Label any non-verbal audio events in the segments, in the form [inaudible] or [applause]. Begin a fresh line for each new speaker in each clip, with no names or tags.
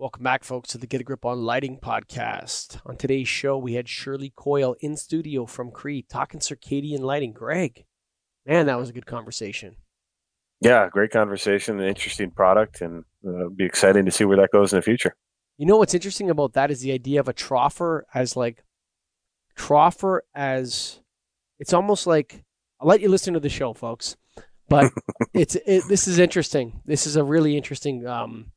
Welcome back, folks, to the Get a Grip on Lighting podcast. On today's show, we had Shirley Coyle in studio from Cree talking circadian lighting. Greg, man, that was a good conversation.
Yeah, great conversation, an interesting product, and uh, be exciting to see where that goes in the future.
You know what's interesting about that is the idea of a troffer as like troffer as it's almost like I'll let you listen to the show, folks. But [laughs] it's it, this is interesting. This is a really interesting um,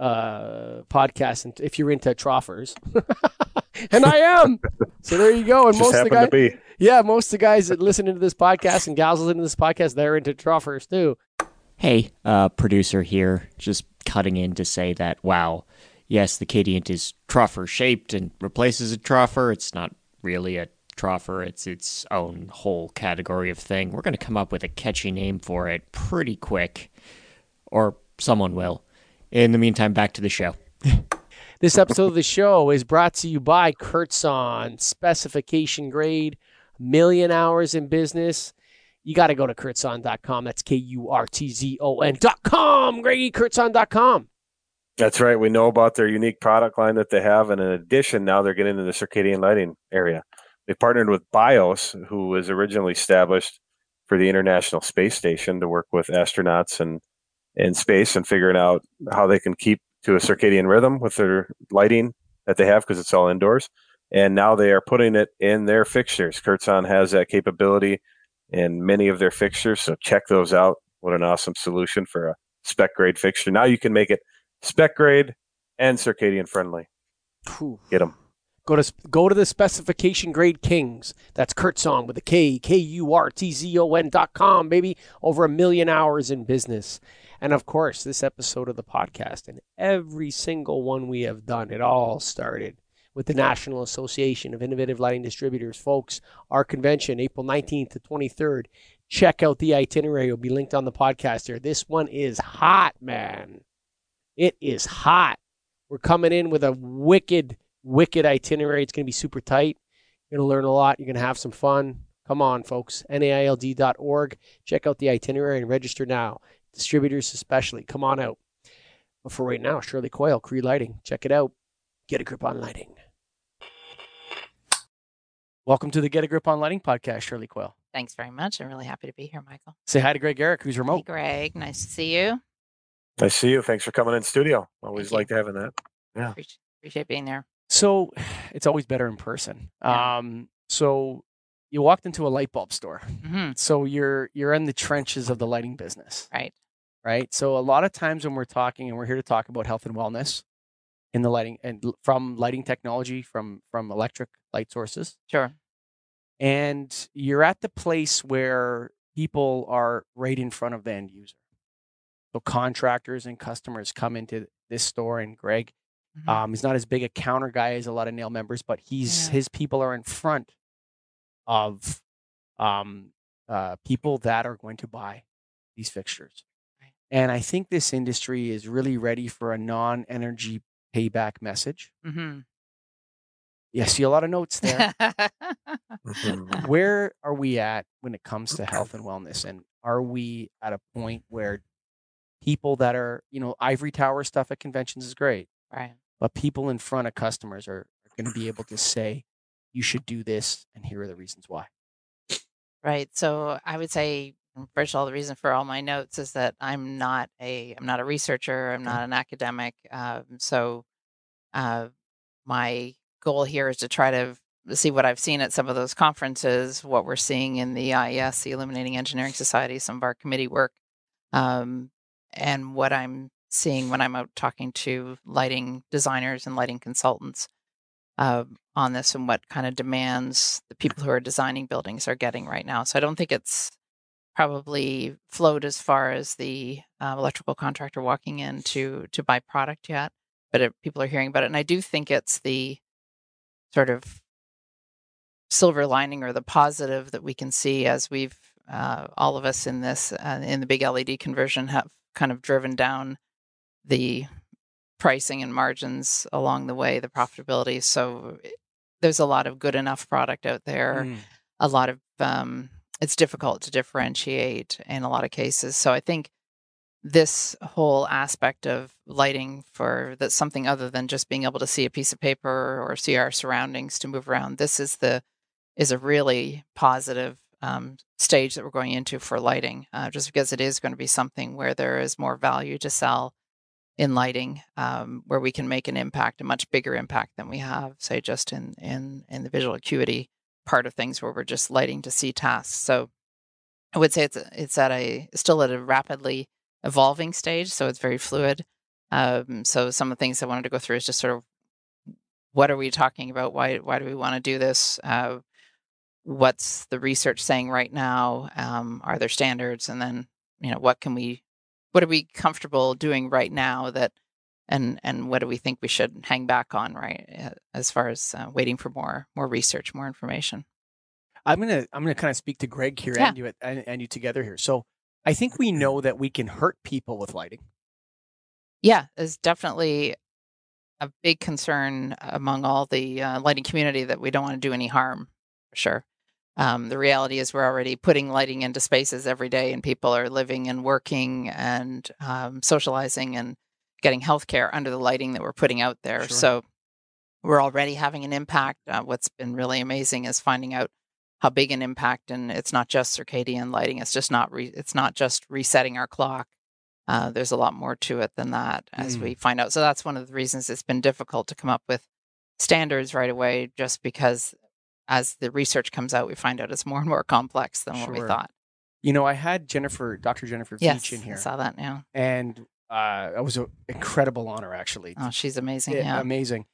uh, podcast, and if you're into troffers, [laughs] and I am, so there you go. And
Just
most of the guys, yeah, most of the guys that listen to this podcast and gals that listen to this podcast, they're into troffers too.
Hey, uh, producer here, just cutting in to say that, wow, yes, the Cadiant is troffer shaped and replaces a troffer. It's not really a troffer, it's its own whole category of thing. We're going to come up with a catchy name for it pretty quick, or someone will. In the meantime, back to the show. [laughs]
This episode of the show is brought to you by Kurtzon, specification grade, million hours in business. You got to go to kurtzon.com. That's K U R T Z O N.com. Greggy, kurtzon.com.
That's right. We know about their unique product line that they have, and in addition, now they're getting into the circadian lighting area. They partnered with BIOS, who was originally established for the International Space Station to work with astronauts and in space and figuring out how they can keep to a circadian rhythm with their lighting that they have because it's all indoors. And now they are putting it in their fixtures. Kurtzon has that capability in many of their fixtures, so check those out. What an awesome solution for a spec grade fixture. Now you can make it spec grade and circadian friendly. Get them.
Go to go to the specification grade kings. That's Kurtzon with a K K U R T Z O N dot com, baby. Over a million hours in business. And of course, this episode of the podcast and every single one we have done, it all started with the National Association of Innovative Lighting Distributors. Folks, our convention, April 19th to 23rd. Check out the itinerary. It'll be linked on the podcast here. This one is hot, man. It is hot. We're coming in with a wicked, wicked itinerary. It's going to be super tight. You're going to learn a lot. You're going to have some fun. Come on, folks. NAILD.org. Check out the itinerary and register now. Distributors, especially. Come on out. But for right now, Shirley Coyle, Cree Lighting. Check it out. Get a grip on lighting. Welcome to the Get a Grip on Lighting podcast, Shirley Coyle.
Thanks very much. I'm really happy to be here, Michael.
Say hi to Greg Garrick, who's remote. Hey.
Greg. Nice to see you.
Nice to see you. Thanks for coming in studio. Always
Thank you.
liked having that. Yeah.
Appreciate, appreciate being there.
So [sighs] it's always better in person.
Yeah.
Um, so you walked into a light bulb store.
hmm
So you're you're in the trenches of the lighting business.
Right.
right? So a lot of times when we're talking, and we're here to talk about health and wellness in the lighting and from lighting technology, from from electric light sources,
Sure.
and you're at the place where people are right in front of the end user. So contractors and customers come into this store, and Greg,
Mhm.
um, he's not as big a counter guy as a lot of nail members, but he's
Yeah.
his people are in front of um, uh, people that are going to buy these fixtures. And I think this industry is really ready for a non-energy payback message.
Mhm.
Yeah, I see a lot of notes there. [laughs]
Mhm.
Where are we at when it comes to health and wellness? And are we at a point where people that are, you know, ivory tower stuff at conventions is great,
right.
but people in front of customers are, are going to be able to say, you should do this, and here are the reasons why.
Right. So I would say, mm, first of all, the reason for all my notes is that I'm not a I'm not a researcher. I'm not an academic. Um, so uh, my goal here is to try to see what I've seen at some of those conferences, what we're seeing in the IES, the Illuminating Engineering Society, some of our committee work, um, and what I'm seeing when I'm out talking to lighting designers and lighting consultants uh, on this and what kind of demands the people who are designing buildings are getting right now. So I don't think it's probably flowed as far as the uh, electrical contractor walking in to to buy product yet, but it, people are hearing about it, and I do think it's the sort of silver lining or the positive that we can see as we've uh, all of us in this uh, in the big LED conversion have kind of driven down the pricing and margins along the way, the profitability. So there's a lot of good enough product out there.
Mm.
A lot of um, it's difficult to differentiate in a lot of cases. So I think this whole aspect of lighting for that's something other than just being able to see a piece of paper or see our surroundings to move around. This is the is a really positive um, stage that we're going into for lighting, uh, just because it is going to be something where there is more value to sell in lighting, um, where we can make an impact, a much bigger impact than we have, say, just in in in the visual acuity part of things, where we're just lighting to see tasks. So, I would say it's it's at a still at a rapidly evolving stage, so it's very fluid. Um, so some of the things I wanted to go through is just sort of what are we talking about? Why why do we want to do this? Uh, what's the research saying right now? Um, are there standards? And then you know what can we what are we comfortable doing right now that and and what do we think we should hang back on right as far as uh, waiting for more more research more information
i'm gonna i'm gonna kind of speak to greg here yeah. and you and, and you together here so I think we know that we can hurt people with lighting.
Yeah, it's definitely a big concern among all the uh, lighting community that we don't want to do any harm, for sure. Um, the reality is we're already putting lighting into spaces every day, and people are living and working and um, socializing and getting healthcare under the lighting that we're putting out there. Sure. So we're already having an impact. Uh, what's been really amazing is finding out how big an impact and it's not just circadian lighting it's just not re- it's not just resetting our clock uh, there's a lot more to it than that as mm. we find out so that's one of the reasons it's been difficult to come up with standards right away just because as the research comes out we find out it's more and more complex than sure. what we thought
you know i had jennifer dr jennifer
yes,
Veitch in here
i saw that now
and uh, it was an incredible honor actually
oh she's amazing yeah
amazing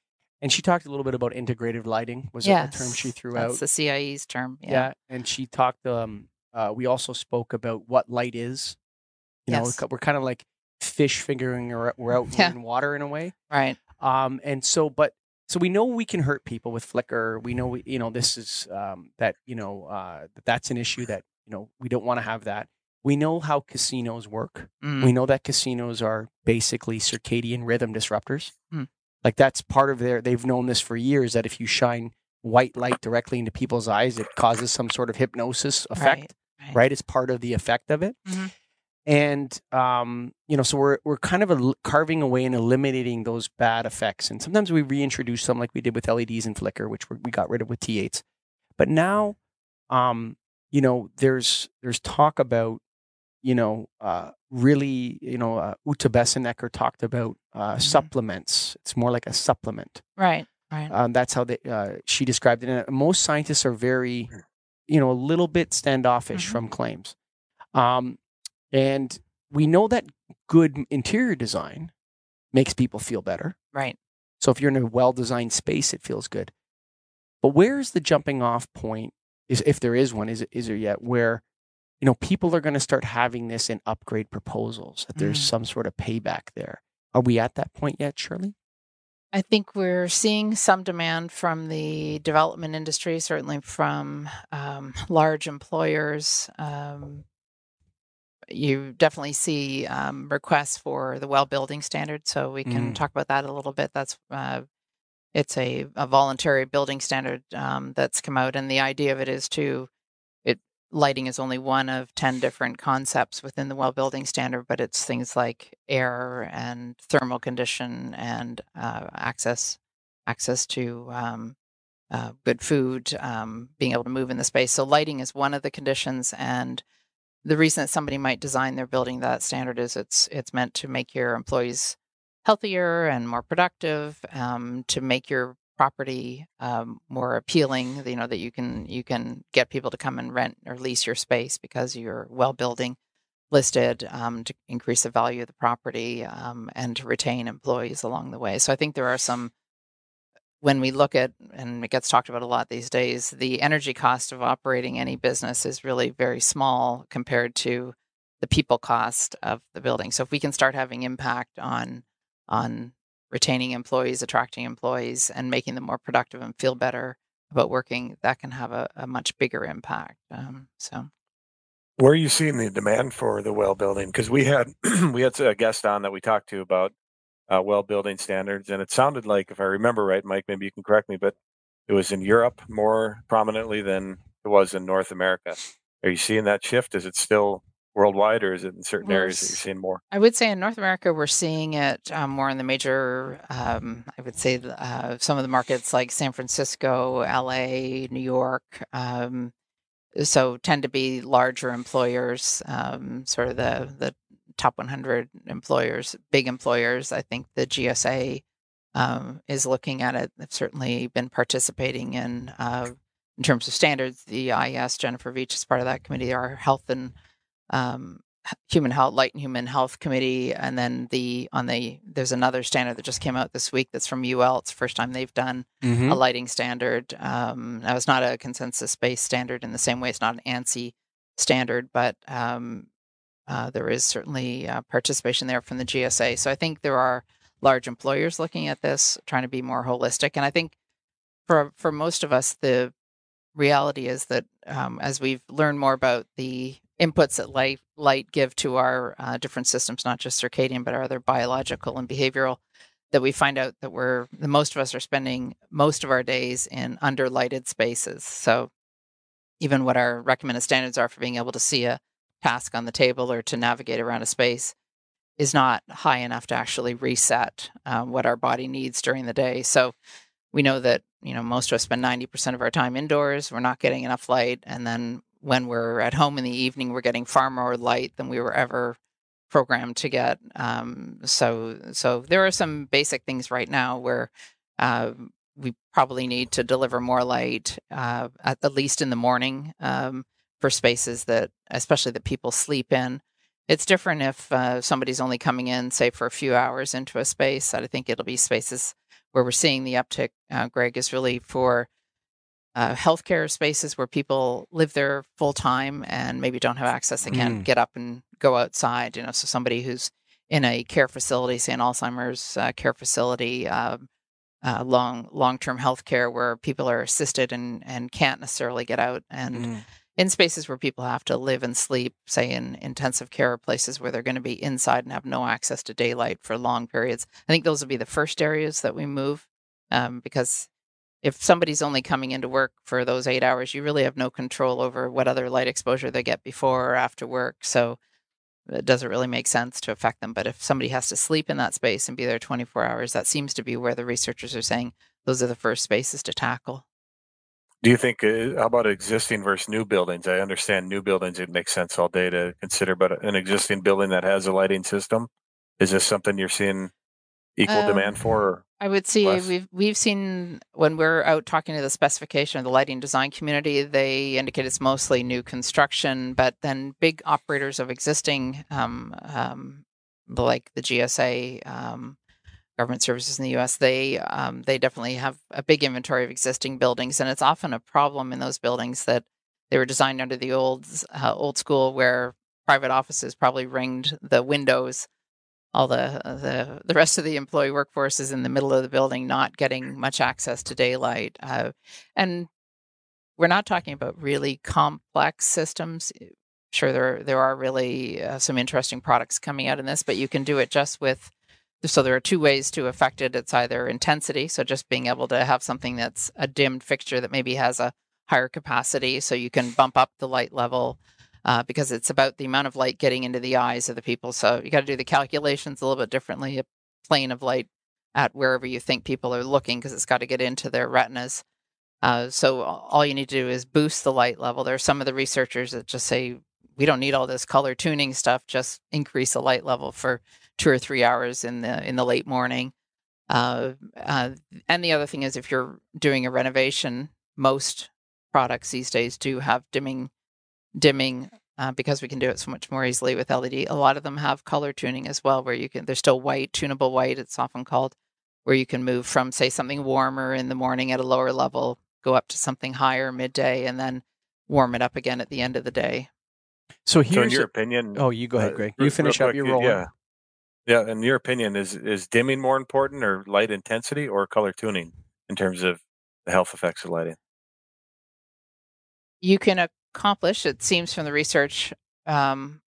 and she talked a little bit about integrative lighting. Was yes, a term she threw
that's
out?
That's the CIE's term. Yeah.
yeah. and she talked. Um, uh, we also spoke about what light is. You yes. know, we're kind of like fish figuring we're [laughs] out yeah. in water in a way,
right?
Um, and so, but so we know we can hurt people with flicker. We know, we, you know, this is um, that you know uh, that that's an issue that you know we don't want to have that. We know how casinos work. Mm. We know that casinos are basically circadian rhythm disruptors. Mm. Like that's part of their, they've known this for years that if you shine white light directly into people's eyes, it causes some sort of hypnosis effect, right? right. right? It's part of the effect of it. Mm-hmm. And, um, you know, so we're, we're kind of carving away and eliminating those bad effects. And sometimes we reintroduce some like we did with LEDs and flicker, which we got rid of with T8s. But now, um, you know, there's, there's talk about, you know, uh, really, you know, uh, Ute Besenecker talked about uh, mm-hmm. supplements. It's more like a supplement.
Right. Right.
Um, that's how they, uh, she described it. And most scientists are very, you know, a little bit standoffish mm-hmm. from claims. Um, and we know that good interior design makes people feel better.
Right.
So if you're in a well-designed space, it feels good. But where's the jumping off point? Is if there is one, is is there yet where you know, people are going to start having this in upgrade proposals, that there's mm. some sort of payback there. Are we at that point yet, Shirley?
I think we're seeing some demand from the development industry, certainly from um, large employers. Um, you definitely see um, requests for the well building standard, so we can mm. talk about that a little bit. That's uh, it's a, a, voluntary building standard um, that's come out, and the idea of it is to lighting is only one of 10 different concepts within the well building standard, but it's things like air and thermal condition and uh, access access to um, uh, good food, um, being able to move in the space. So lighting is one of the conditions, and the reason that somebody might design their building that standard is it's it's meant to make your employees healthier and more productive, um, to make your property um, more appealing you know that you can you can get people to come and rent or lease your space because you're well building listed um, to increase the value of the property um, and to retain employees along the way. So i think there are some when we look at and it gets talked about a lot these days the energy cost of operating any business is really very small compared to the people cost of the building so if we can start having impact on on retaining employees, attracting employees, and making them more productive and feel better about working, that can have a, a much bigger impact. Um, so,
where are you seeing the demand for the well building? Because we had [clears throat] we had a guest on that we talked to about uh, well building standards, and it sounded like, if I remember right, Mike, maybe you can correct me, but it was in Europe more prominently than it was in North America. Are you seeing that shift? Is it still worldwide, or is it in certain
Well,
areas that you're seeing more?
I would say in North America, we're seeing it um, more in the major, um, I would say uh, some of the markets like San Francisco, LA, New York. Um, so tend to be larger employers, um, sort of the, the top 100 employers, big employers. I think the GSA um, is looking at it. They've certainly been participating in, uh, in terms of standards. The IES, Jennifer Veitch is part of that committee, our health and um, human health, light and human health committee, and then the on the there's another standard that just came out this week that's from UL. It's the first time they've done
Mm-hmm.
a lighting standard. Um, now it's not a consensus-based standard in the same way it's not an ANSI standard, but um, uh, there is certainly uh, participation there from the GSA. So I think there are large employers looking at this, trying to be more holistic, and I think for for most of us, the reality is that um, as we've learned more about the inputs that light light give to our uh, different systems, not just circadian but our other biological and behavioral, that we find out that we're the most of us are spending most of our days in underlighted spaces. So even what our recommended standards are for being able to see a task on the table or to navigate around a space is not high enough to actually reset um, what our body needs during the day. So we know that you know most of us spend 90% of our time indoors we're not getting enough light and then when we're at home in the evening we're getting far more light than we were ever programmed to get um, so so there are some basic things right now where uh, we probably need to deliver more light uh, at, least in the morning um, for spaces that especially that people sleep in it's different if uh, somebody's only coming in say for a few hours into a space i think it'll be spaces where we're seeing the uptick, uh, Greg, is really for uh, healthcare spaces where people live there full time and maybe don't have access. They can't
Mm.
get up and go outside. You know, so somebody who's in a care facility, say an Alzheimer's uh, care facility, um, uh, long long term health care where people are assisted and and can't necessarily get out and
Mm-hmm.
In spaces where people have to live and sleep, say in intensive care places where they're going to be inside and have no access to daylight for long periods. I think those will be the first areas that we move um, because if somebody's only coming into work for those eight hours, you really have no control over what other light exposure they get before or after work. So it doesn't really make sense to affect them. But if somebody has to sleep in that space and be there 24 hours, that seems to be where the researchers are saying those are the first spaces to tackle.
Do you think uh, how about existing versus new buildings? I understand new buildings it makes sense all day to consider, but an existing building that has a lighting system, is this something you're seeing equal
Um,
demand for? Or?
I would see
less?
we've we've seen when we're out talking to the specification of the lighting design community, they indicate it's mostly new construction, but then big operators of existing, um, um, like the GSA, um, government services in the U.S., they um, they definitely have a big inventory of existing buildings, and it's often a problem in those buildings that they were designed under the old uh, old school where private offices probably ringed the windows all the the the rest of the employee workforce is in the middle of the building, not getting much access to daylight. Uh, and we're not talking about really complex systems. Sure, there there are really uh, some interesting products coming out in this, but you can do it just with. So there are two ways to affect it. It's either intensity, so just being able to have something that's a dimmed fixture that maybe has a higher capacity, so you can bump up the light level uh, because it's about the amount of light getting into the eyes of the people. So you got to do the calculations a little bit differently. A plane of light at wherever you think people are looking because it's got to get into their retinas. Uh, so all you need to do is boost the light level. There are some of the researchers that just say we don't need all this color tuning stuff. Just increase the light level for two or three hours in the in the late morning. Uh, uh, and the other thing is, if you're doing a renovation, most products these days do have dimming dimming uh, because we can do it so much more easily with LED. A lot of them have color tuning as well, where you can. They're still white, tunable white. It's often called, where you can move from say something warmer in the morning at a lower level, go up to something higher midday, and then warm it up again at the end of the day.
So
So, in
here's
your
a-
opinion,
oh, you go ahead,
uh,
Greg.
re-
You finish up
quick,
your
y-
roll.
Yeah, yeah. In your opinion, is is dimming more important, or light intensity, or color tuning in terms of the health effects of lighting?
you can accomplish, it seems from the research, um,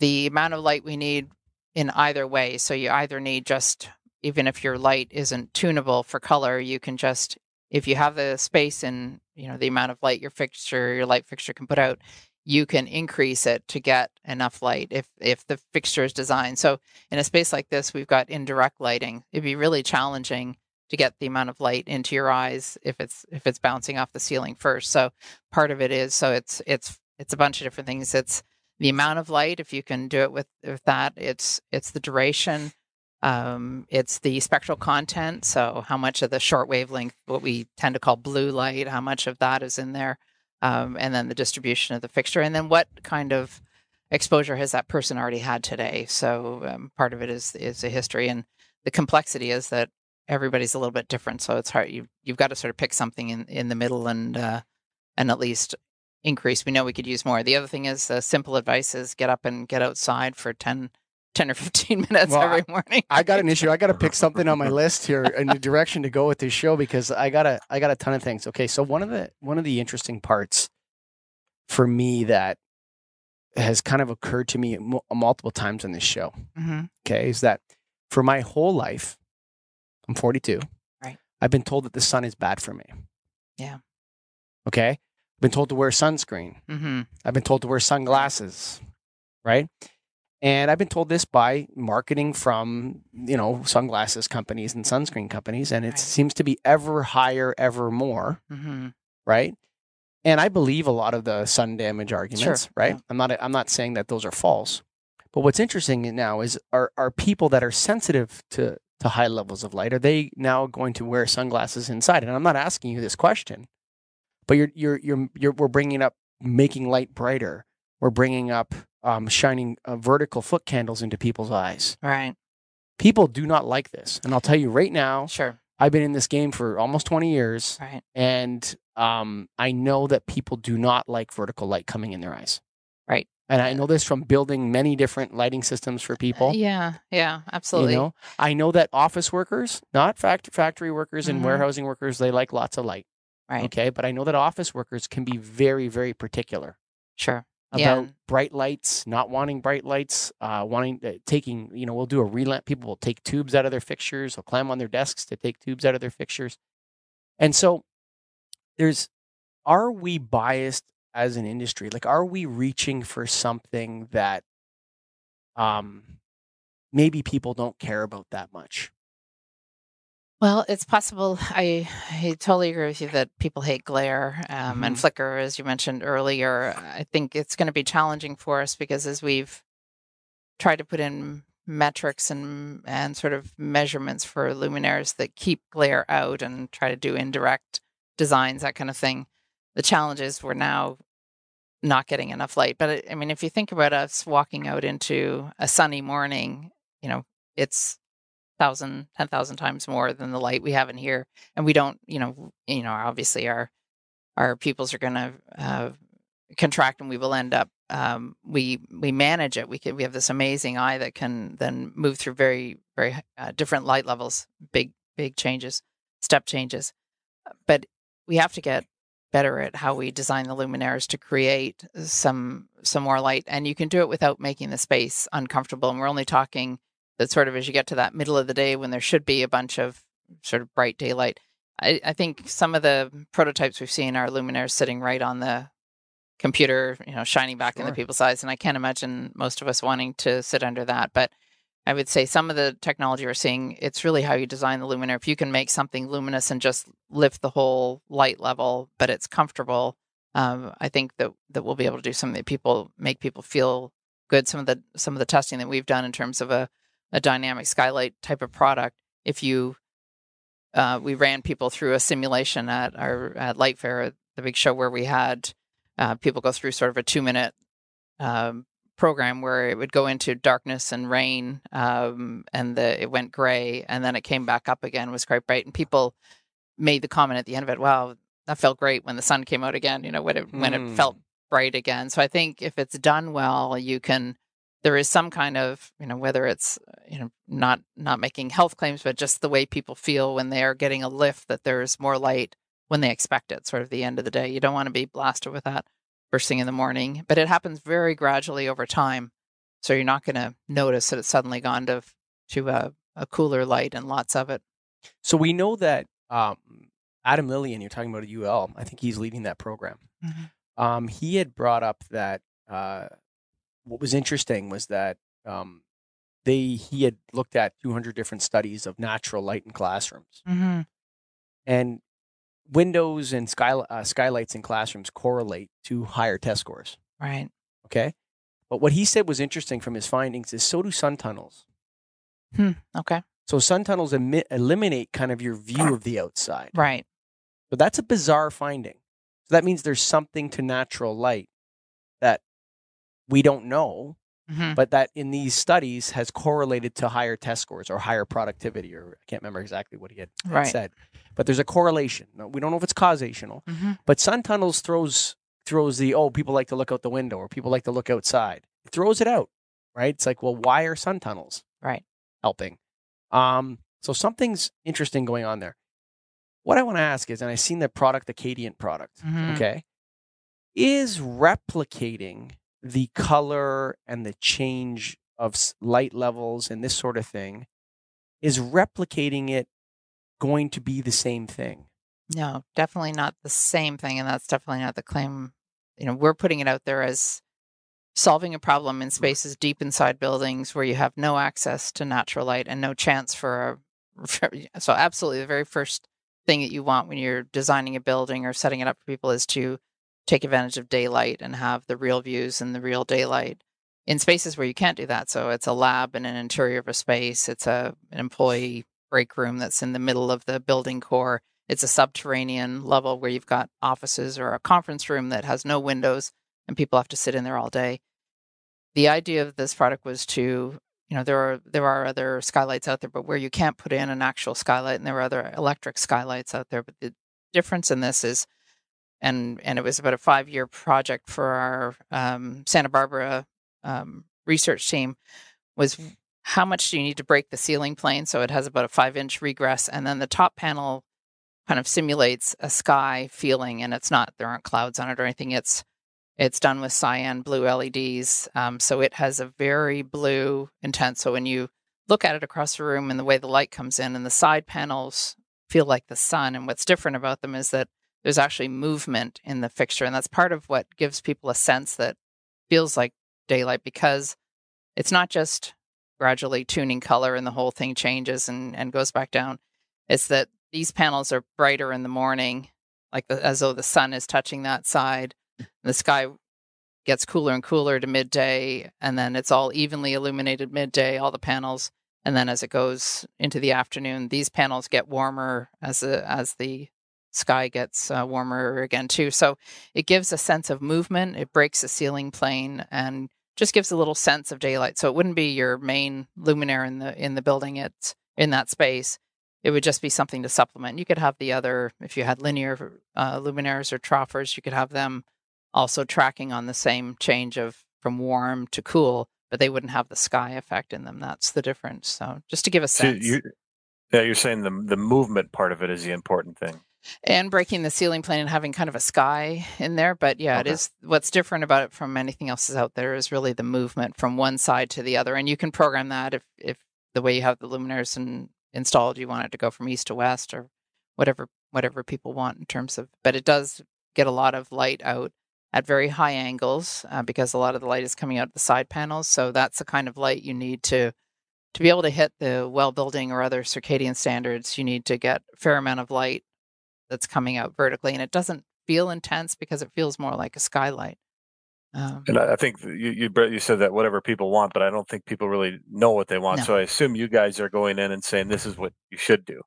the amount of light we need in either way. So you either need just, even if your light isn't tunable for color, you can just, if you have the space and you know the amount of light your fixture, your light fixture can put out, you can increase it to get enough light if if the fixture is designed. So in a space like this, we've got indirect lighting. It'd be really challenging to get the amount of light into your eyes if it's if it's bouncing off the ceiling first. So part of it is so it's it's it's a bunch of different things. It's the amount of light if you can do it with with that. It's it's the duration. Um, it's the spectral content. So how much of the short wavelength, what we tend to call blue light, how much of that is in there um, and then the distribution of the fixture, and then what kind of exposure has that person already had today. So um, part of it is is a history, and the complexity is that everybody's a little bit different. So it's hard. You you've got to sort of pick something in in the middle and uh, and at least increase. We know we could use more. The other thing is uh, simple advice is get up and get outside for 10, 10 or 15 [laughs] minutes well, every morning.
I got an issue. I got to pick something on my list here in the direction to go with this show because I got a I got a ton of things. Okay, so one of the one of the interesting parts for me that has kind of occurred to me multiple times on this show. Mm-hmm. Okay, is that for my whole life, I'm 42.
Right.
I've been told that the sun is bad for me.
Yeah.
Okay. I've been told to wear sunscreen. Mm-hmm. I've been told to wear sunglasses. Right. And I've been told this by marketing from, you know, sunglasses companies and sunscreen companies. And it right. seems to be ever higher, ever more. Mm-hmm. Right. And I believe a lot of the sun damage arguments, sure. right? Yeah. I'm not I'm not saying that those are false. But what's interesting now is are are people that are sensitive to to high levels of light are they now going to wear sunglasses inside? And I'm not asking you this question. But you're you're you're, you're we're bringing up making light brighter. We're bringing up um, shining uh, vertical foot candles into people's eyes.
Right.
People do not like this, and I'll tell you right now.
Sure.
I've been in this game for almost 20 years.
Right.
And um, I know that people do not like vertical light coming in their eyes.
Right.
And I know this from building many different lighting systems for people. Uh,
yeah, yeah, absolutely.
You know, I know that office workers, not fact- factory workers and mm-hmm. warehousing workers, they like lots of light.
Right.
Okay. But I know that office workers can be very, very particular.
Sure.
About yeah. bright lights, not wanting bright lights, uh, wanting uh, taking, you know, we'll do a relamp. People will take tubes out of their fixtures, they'll climb on their desks to take tubes out of their fixtures. And so there's, are we biased as an industry? Like, are we reaching for something that um, maybe people don't care about that much?
Well, it's possible. I, I totally agree with you that people hate glare um, mm-hmm. and flicker, as you mentioned earlier. I think it's going to be challenging for us because as we've tried to put in metrics and and sort of measurements for luminaires that keep glare out and try to do indirect designs, that kind of thing, the challenge is we're now not getting enough light. But I mean, if you think about us walking out into a sunny morning, you know, it's thousand, ten thousand times more than the light we have in here, and we don't, you know, you know, obviously our our pupils are going to uh, contract, and we will end up. Um, we we manage it. We can we have this amazing eye that can then move through very very uh, different light levels, big big changes, step changes, but we have to get better at how we design the luminaires to create some some more light and you can do it without making the space uncomfortable and we're only talking that sort of as you get to that middle of the day when there should be a bunch of sort of bright daylight. I, I think some of the prototypes we've seen are luminaires sitting right on the computer, you know, shining back sure. in the people's eyes. And I can't imagine most of us wanting to sit under that. But I would say some of the technology we're seeing, it's really how you design the luminaire. If you can make something luminous and just lift the whole light level, but it's comfortable, um, I think that that we'll be able to do something that people make people feel good. Some of the some of the testing that we've done in terms of a a dynamic skylight type of product if you uh, we ran people through a simulation at our at LightFair the big show where we had uh, people go through sort of a two minute um, program where it would go into darkness and rain um, and the, it went gray and then it came back up again was quite bright and people made the comment at the end of it wow that felt great when the sun came out again you know when it mm. when it felt hmm. bright again so i think if it's done well you can there is some kind of you know whether it's you know not not making health claims but just the way people feel when they are getting a lift that there's more light when they expect it sort of the end of the day. You don't want to be blasted with that first thing in the morning but it happens very gradually over time. So you're not going to notice that it's suddenly gone to to a, a, cooler light and lots of it.
So we know that um, adam lillian you're talking about at ul i think he's leading that program. Mm-hmm. um, he had brought up that uh, what was interesting was that um, they he had looked at 200 different studies of natural light in classrooms,
Mm-hmm.
and windows and sky, uh, skylights in classrooms correlate to higher test scores.
Right.
Okay, but what he said was interesting from his findings is so do sun tunnels.
Hmm. Okay.
So sun tunnels emi- eliminate kind of your view of the outside.
Right.
So that's a bizarre finding. So that means there's something to natural light we don't know,
hmm
but that in these studies has correlated to higher test scores or higher productivity, or I can't remember exactly what he had,
Right.
said. But there's a correlation. We don't know if it's causational,
hmm
but sun tunnels throws throws the oh people like to look out the window or people like to look outside. It throws it out, right? It's like well, why are sun tunnels
Right.
helping? Um, so something's interesting going on there. What I want to ask is, and I've seen the product, the Cadiant product,
Mhm.
okay, is replicating the color and the change of light levels and this sort of thing, is replicating it going to be the same thing?
No, definitely not the same thing, and that's definitely not the claim. You know, we're putting it out there as solving a problem in mm-hmm. spaces deep inside buildings where you have no access to natural light and no chance for a. [laughs] So, absolutely, the very first thing that you want when you're designing a building or setting it up for people is to take advantage of daylight and have the real views and the real daylight in spaces where you can't do that. So, it's a lab in an interior of a space. It's a an employee break room that's in the middle of the building core it's a subterranean level where you've got offices or a conference room that has no windows and people have to sit in there all day. The idea of this product was to, you know, there are there are other skylights out there, but where you can't put in an actual skylight, and there are other electric skylights out there. But the difference in this is, and and it was about a five year project for our um, Santa Barbara um, research team, was how much do you need to break the ceiling plane so it has about a five inch regress, and then the top panel kind of simulates a sky feeling and it's not there aren't clouds on it or anything. It's it's done with cyan blue leds um, so it has a very blue intense so when you look at it across the room and the way the light comes in and the side panels feel like the sun and what's different about them is that there's actually movement in the fixture and that's part of what gives people a sense that feels like daylight because it's not just gradually tuning color and the whole thing changes and, and goes back down it's that these panels are brighter in the morning, like the, as though the sun is touching that side. Mm. The sky gets cooler and cooler to midday, and then it's all evenly illuminated midday, all the panels. And then as it goes into the afternoon, these panels get warmer as the, as the sky gets uh, warmer again too. So it gives a sense of movement. It breaks the ceiling plane and just gives a little sense of daylight. So it wouldn't be your main luminaire in the in the building. It's in that space it would just be something to supplement. You could have the other, if you had linear uh, luminaires or troffers, you could have them also tracking on the same change of from warm to cool, but they wouldn't have the sky effect in them. That's the difference. So just to give a
So
sense.
you, yeah, you're saying the the movement part of it is the important thing.
And breaking the ceiling plane and having kind of a sky in there. But yeah,
Okay.
it is what's different about it from anything else is out there is really the movement from one side to the other. And you can program that if, if the way you have the luminaires and installed, you want it to go from east to west or whatever whatever people want in terms of. But it does get a lot of light out at very high angles uh, because a lot of the light is coming out of the side panels. So that's the kind of light you need to to be able to hit the well building or other circadian standards. You need to get a fair amount of light that's coming out vertically, and it doesn't feel intense because it feels more like a skylight. Um,
And I I think you you you said that whatever people want, but I don't think people really know what they want.
No.
So I assume you guys are going in and saying this is what you should do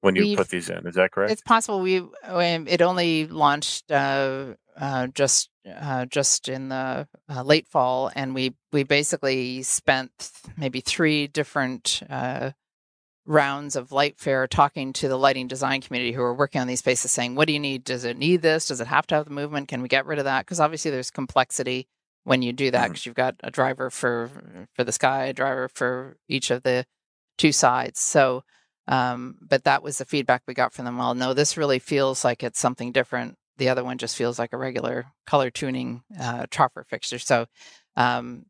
when you
We've-
put these in. Is that correct?
It's possible we um, it only launched uh, uh, just uh, just in the uh, late fall, and we we basically spent maybe three different uh, rounds of LightFair talking to the lighting design community who are working on these spaces, saying, "What do you need? Does it need this? Does it have to have the movement? Can we get rid of that?" Because obviously there's complexity when you do that because you've got a driver for for the sky, a driver for each of the two sides. So um, but that was the feedback we got from them. Well, no, this really feels like it's something different. The other one just feels like a regular color tuning uh, troffer fixture. So, um,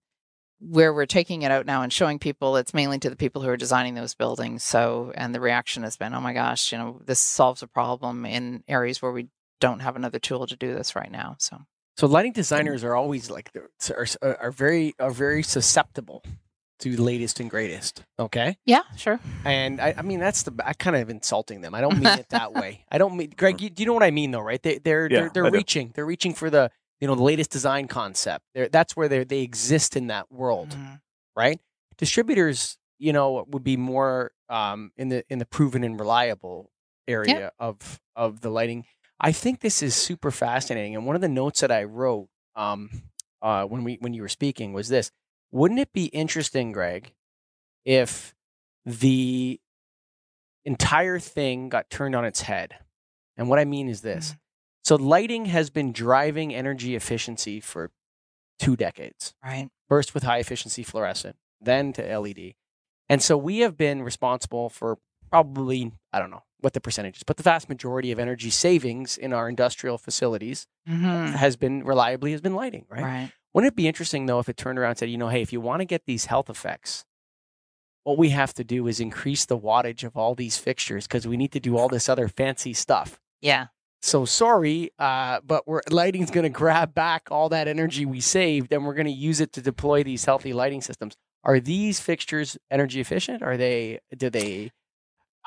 where we're taking it out now and showing people, it's mainly to the people who are designing those buildings. So, and the reaction has been, oh my gosh, you know, this solves a problem in areas where we don't have another tool to do this right now. So
So lighting designers are always like are, uh, are very are very susceptible to the latest and greatest. Okay.
yeah, sure.
And I, I mean that's the I kind of insulting them. I don't mean it that [laughs] way. I don't mean Greg. You, you know what I mean though, right? They they're
Yeah,
they're, they're
I do.
reaching. They're reaching for the you know the latest design concept. They're, that's where they they exist in that world,
Mhm.
right? Distributors, you know, would be more um, in the in the proven and reliable area of of the lighting. I think this is super fascinating. And one of the notes that I wrote um, uh, when we when you were speaking was this: Wouldn't it be interesting, Greg, if the entire thing got turned on its head? And what I mean is this: so lighting has been driving energy efficiency for two decades
Right.
first with high efficiency fluorescent, then to LED. And so we have been responsible for probably, I don't know what the percentage is, but the vast majority of energy savings in our industrial facilities
Mhm.
has been reliably has been lighting, right?
Right.
Wouldn't it be interesting though if it turned around and said, you know, hey, if you want to get these health effects, what we have to do is increase the wattage of all these fixtures because we need to do all this other fancy stuff.
Yeah.
So sorry, uh, but we're lighting's going to grab back all that energy we saved, and we're going to use it to deploy these healthy lighting systems. Are these fixtures energy efficient? Are they? Do they?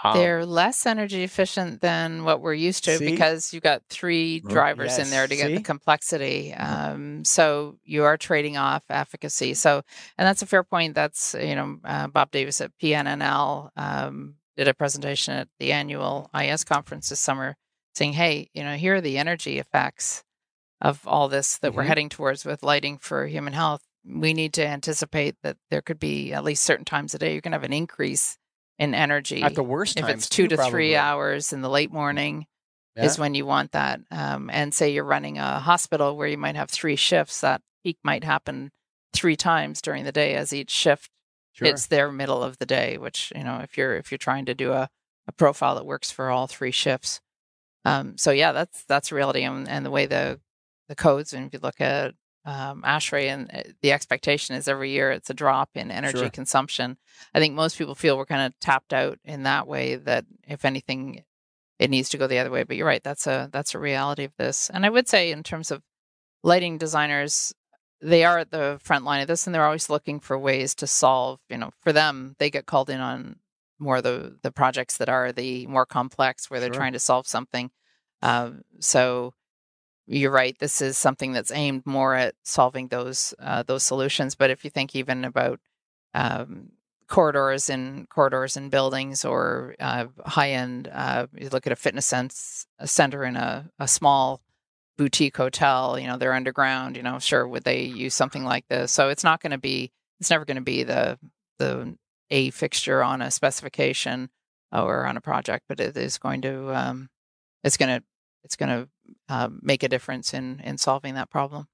um,
They're less energy efficient than what we're used to
See?
because you've got three drivers in there to get the complexity. Um, so you are trading off efficacy. So, and that's a fair point. That's, you know, uh, Bob Davis at PNNL um, did a presentation at the annual IES conference this summer saying, hey, you know, here are the energy effects of all this that we're
Mhm.
heading towards with lighting for human health. We need to anticipate that there could be at least certain times a day you're going to have an increase in energy
at the worst
if it's two
too,
to three hours in the late morning
Yeah.
is when you want that um, and say you're running a hospital where you might have three shifts that peak might happen three times during the day as each shift
Sure.
hits their middle of the day which you know if you're if you're trying to do a, a profile that works for all three shifts um, so yeah that's that's reality and, and the way the the codes and if you look at um, ASHRAE and uh, the expectation is every year it's a drop in energy
Sure.
consumption. I think most people feel we're kind of tapped out in that way. That if anything, it needs to go the other way. But you're right. That's a that's a reality of this. And I would say in terms of lighting designers, they are at the front line of this, and they're always looking for ways to solve. You know, for them, they get called in on more the the projects that are the more complex, where they're
Sure.
trying to solve something. Um, so you're right. This is something that's aimed more at solving those uh, those solutions. But if you think even about um, corridors in corridors in buildings or uh, high end, uh, you look at a fitness sense, a center in a, a small boutique hotel. You know, they're underground. You know, sure, would they use something like this? So it's not going to be. It's never going to be the the a fixture on a specification or on a project, but it is going to. Um, it's going to. It's going to um, make a difference in in solving that problem.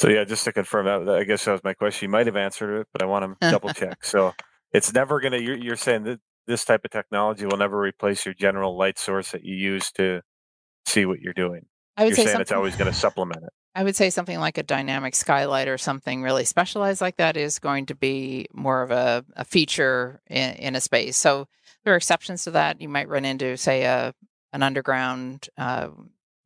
So yeah, just to confirm that, I guess that was my question. You might have answered it, but I want to [laughs] double check. So it's never gonna. You're, you're saying that this type of technology will never replace your general light source that you use to see what you're doing.
I would
You're
say
saying it's always going to supplement it.
I would say something like a dynamic skylight or something really specialized like that is going to be more of a, a feature in, in a space. So there are exceptions to that. You might run into, say, a an underground, uh,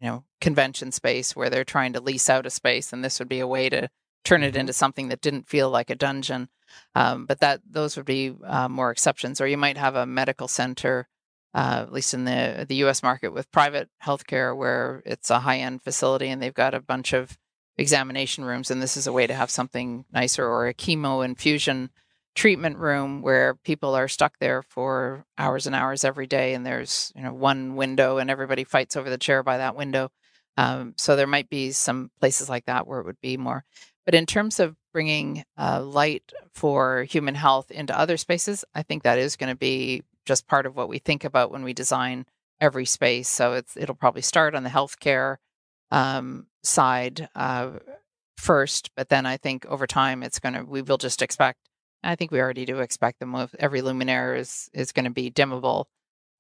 you know, convention space where they're trying to lease out a space, and this would be a way to turn it
Mhm.
into something that didn't feel like a dungeon. Um, but that those would be uh, more exceptions. Or you might have a medical center uh, at least in the the U.S. market with private healthcare, where it's a high end facility and they've got a bunch of examination rooms, and this is a way to have something nicer, or a chemo infusion treatment room where people are stuck there for hours and hours every day, and there's you know one window, and everybody fights over the chair by that window. Um, so there might be some places like that where it would be more. But in terms of bringing uh, light for human health into other spaces, I think that is going to be just part of what we think about when we design every space. So it's it'll probably start on the healthcare um, side uh, first, but then I think over time it's going to we will just expect. I think we already do expect them. Every luminaire is is going to be dimmable,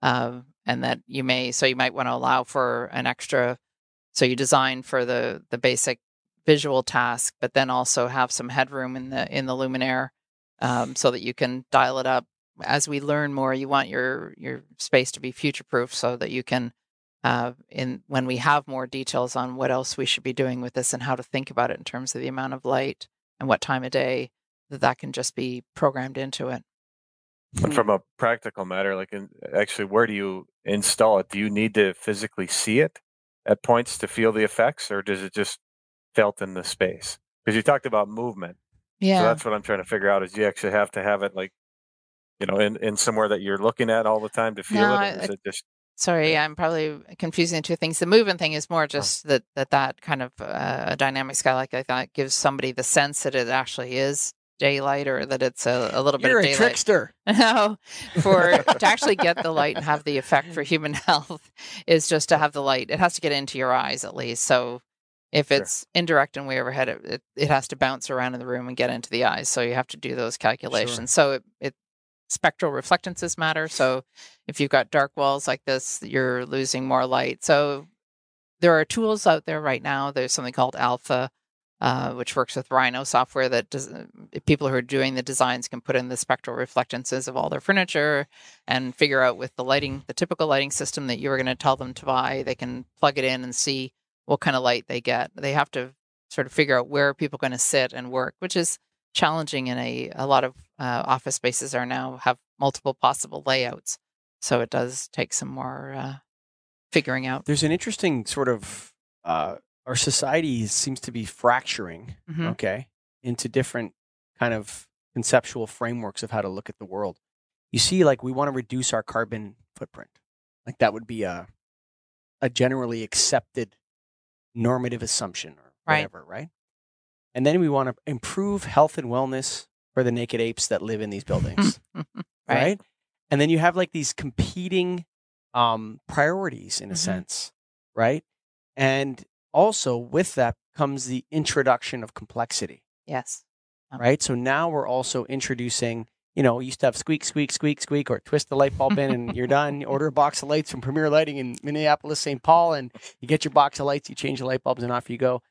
uh, and that you may so you might want to allow for an extra. So you design for the the basic visual task, but then also have some headroom in the in the luminaire um, so that you can dial it up as we learn more. You want your your space to be future proof so that you can uh, in when we have more details on what else we should be doing with this and how to think about it in terms of the amount of light and what time of day, that that can just be programmed into it.
But from a practical matter, like in, actually, where do you install it? Do you need to physically see it at points to feel the effects, or does it just felt in the space? Because you talked about movement.
Yeah.
So that's what I'm trying to figure out is you actually have to have it like, you know, in, in somewhere that you're looking at all the time to feel
No,
it.
I-
Or is it just
Sorry, I'm probably confusing two things. The movement thing is
Oh.
more just that that that kind of uh, dynamic skylight like that gives somebody the sense that it actually is daylight or that it's a, a little
You're
bit
a
of daylight.
trickster. [laughs]
No, for to actually get the light and have the effect for human [laughs] health is just to have the light. It has to get into your eyes at least. So if
Sure.
it's indirect and way overhead, it, it, it has to bounce around in the room and get into the eyes. So you have to do those calculations. So it, it spectral reflectances matter. So if you've got dark walls like this, you're losing more light. So there are tools out there right now. There's something called ALFA, uh, which works with Rhino software that does, people who are doing the designs can put in the spectral reflectances of all their furniture and figure out with the lighting, the typical lighting system that you were going to tell them to buy, they can plug it in and see what kind of light they get. They have to sort of figure out where people are going to sit and work, which is challenging in a, a lot of uh, office spaces are now have multiple possible layouts. So it does take some more uh, figuring out.
There's an interesting sort of uh, our society seems to be fracturing,
Mhm.
okay, into different kind of conceptual frameworks of how to look at the world. You see, like we want to reduce our carbon footprint. Like that would be a a generally accepted normative assumption or
Right.
whatever, right? And then we want to improve health and wellness for the naked apes that live in these buildings [laughs] right. And then you have like these competing um, priorities in a
Mhm.
sense, right? And also with that comes the introduction of complexity,
Yes.
Right? So now we're also introducing, you know, you used to have squeak, squeak, squeak, squeak, or twist the light bulb in and you're [laughs] done. You order a box of lights from Premier Lighting in Minneapolis, St. Paul, and you get your box of lights, you change the light bulbs, and off you go.